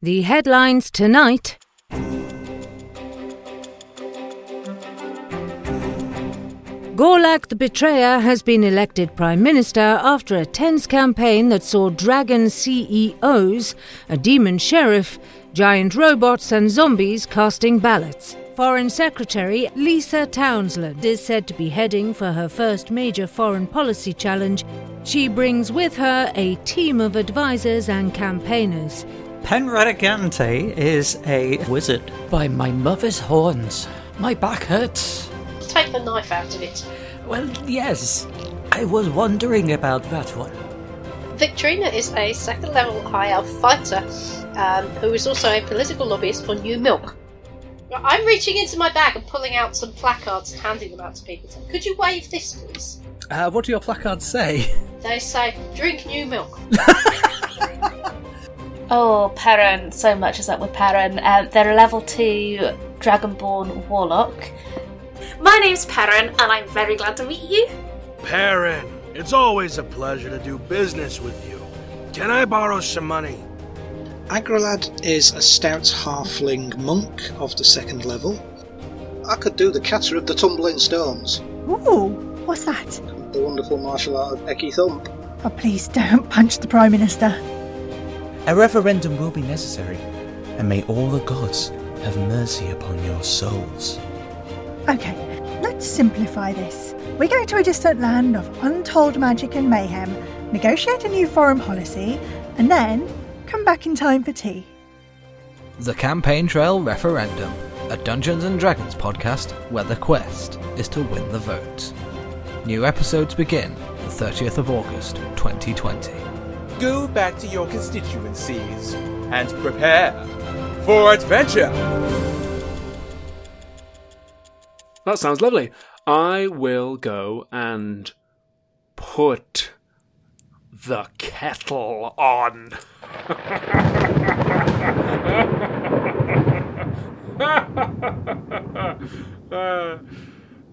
The headlines tonight. Gorlak the Betrayer has been elected Prime Minister after a tense campaign that saw dragon CEOs, a demon sheriff, giant robots, and zombies casting ballots. Foreign Secretary Lisa Townshend is said to be heading for her first major foreign policy challenge. She brings with her a team of advisors and campaigners. Penradicante is a wizard. By my mother's horns, my back hurts. Take the knife out of it. Well, yes. I was wondering about that one. Viktrina is a second level high elf fighter um, who is also a political lobbyist for New Milk. I'm reaching into my bag and pulling out some placards and handing them out to people. Could you wave this, please? Uh, what do your placards say? They say, drink new milk. Oh, Perran, so much is up with Perran. Um, they're a level 2 Dragonborn Warlock. My name's Perran, and I'm very glad to meet you. Perran, it's always a pleasure to do business with you. Can I borrow some money? Agralad is a stout halfling monk of the second level. I could do the Catter of the Tumbling Stones, Ooh, what's that? the wonderful martial art of Ecky Thump. Oh, please don't punch the Prime Minister. A referendum will be necessary, and may all the gods have mercy upon your souls. Okay, let's simplify this. We go to a distant land of untold magic and mayhem, negotiate a new foreign policy, and then come back in time for tea. The Campaign Trail Referendum, a Dungeons and Dragons podcast where the quest is to win the vote. New episodes begin the 30th of August, 2020. Go back to your constituencies and prepare for adventure. That sounds lovely. I will go and put the kettle on. uh,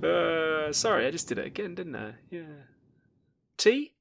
uh, sorry, I just did it again, didn't I? Yeah. Tea?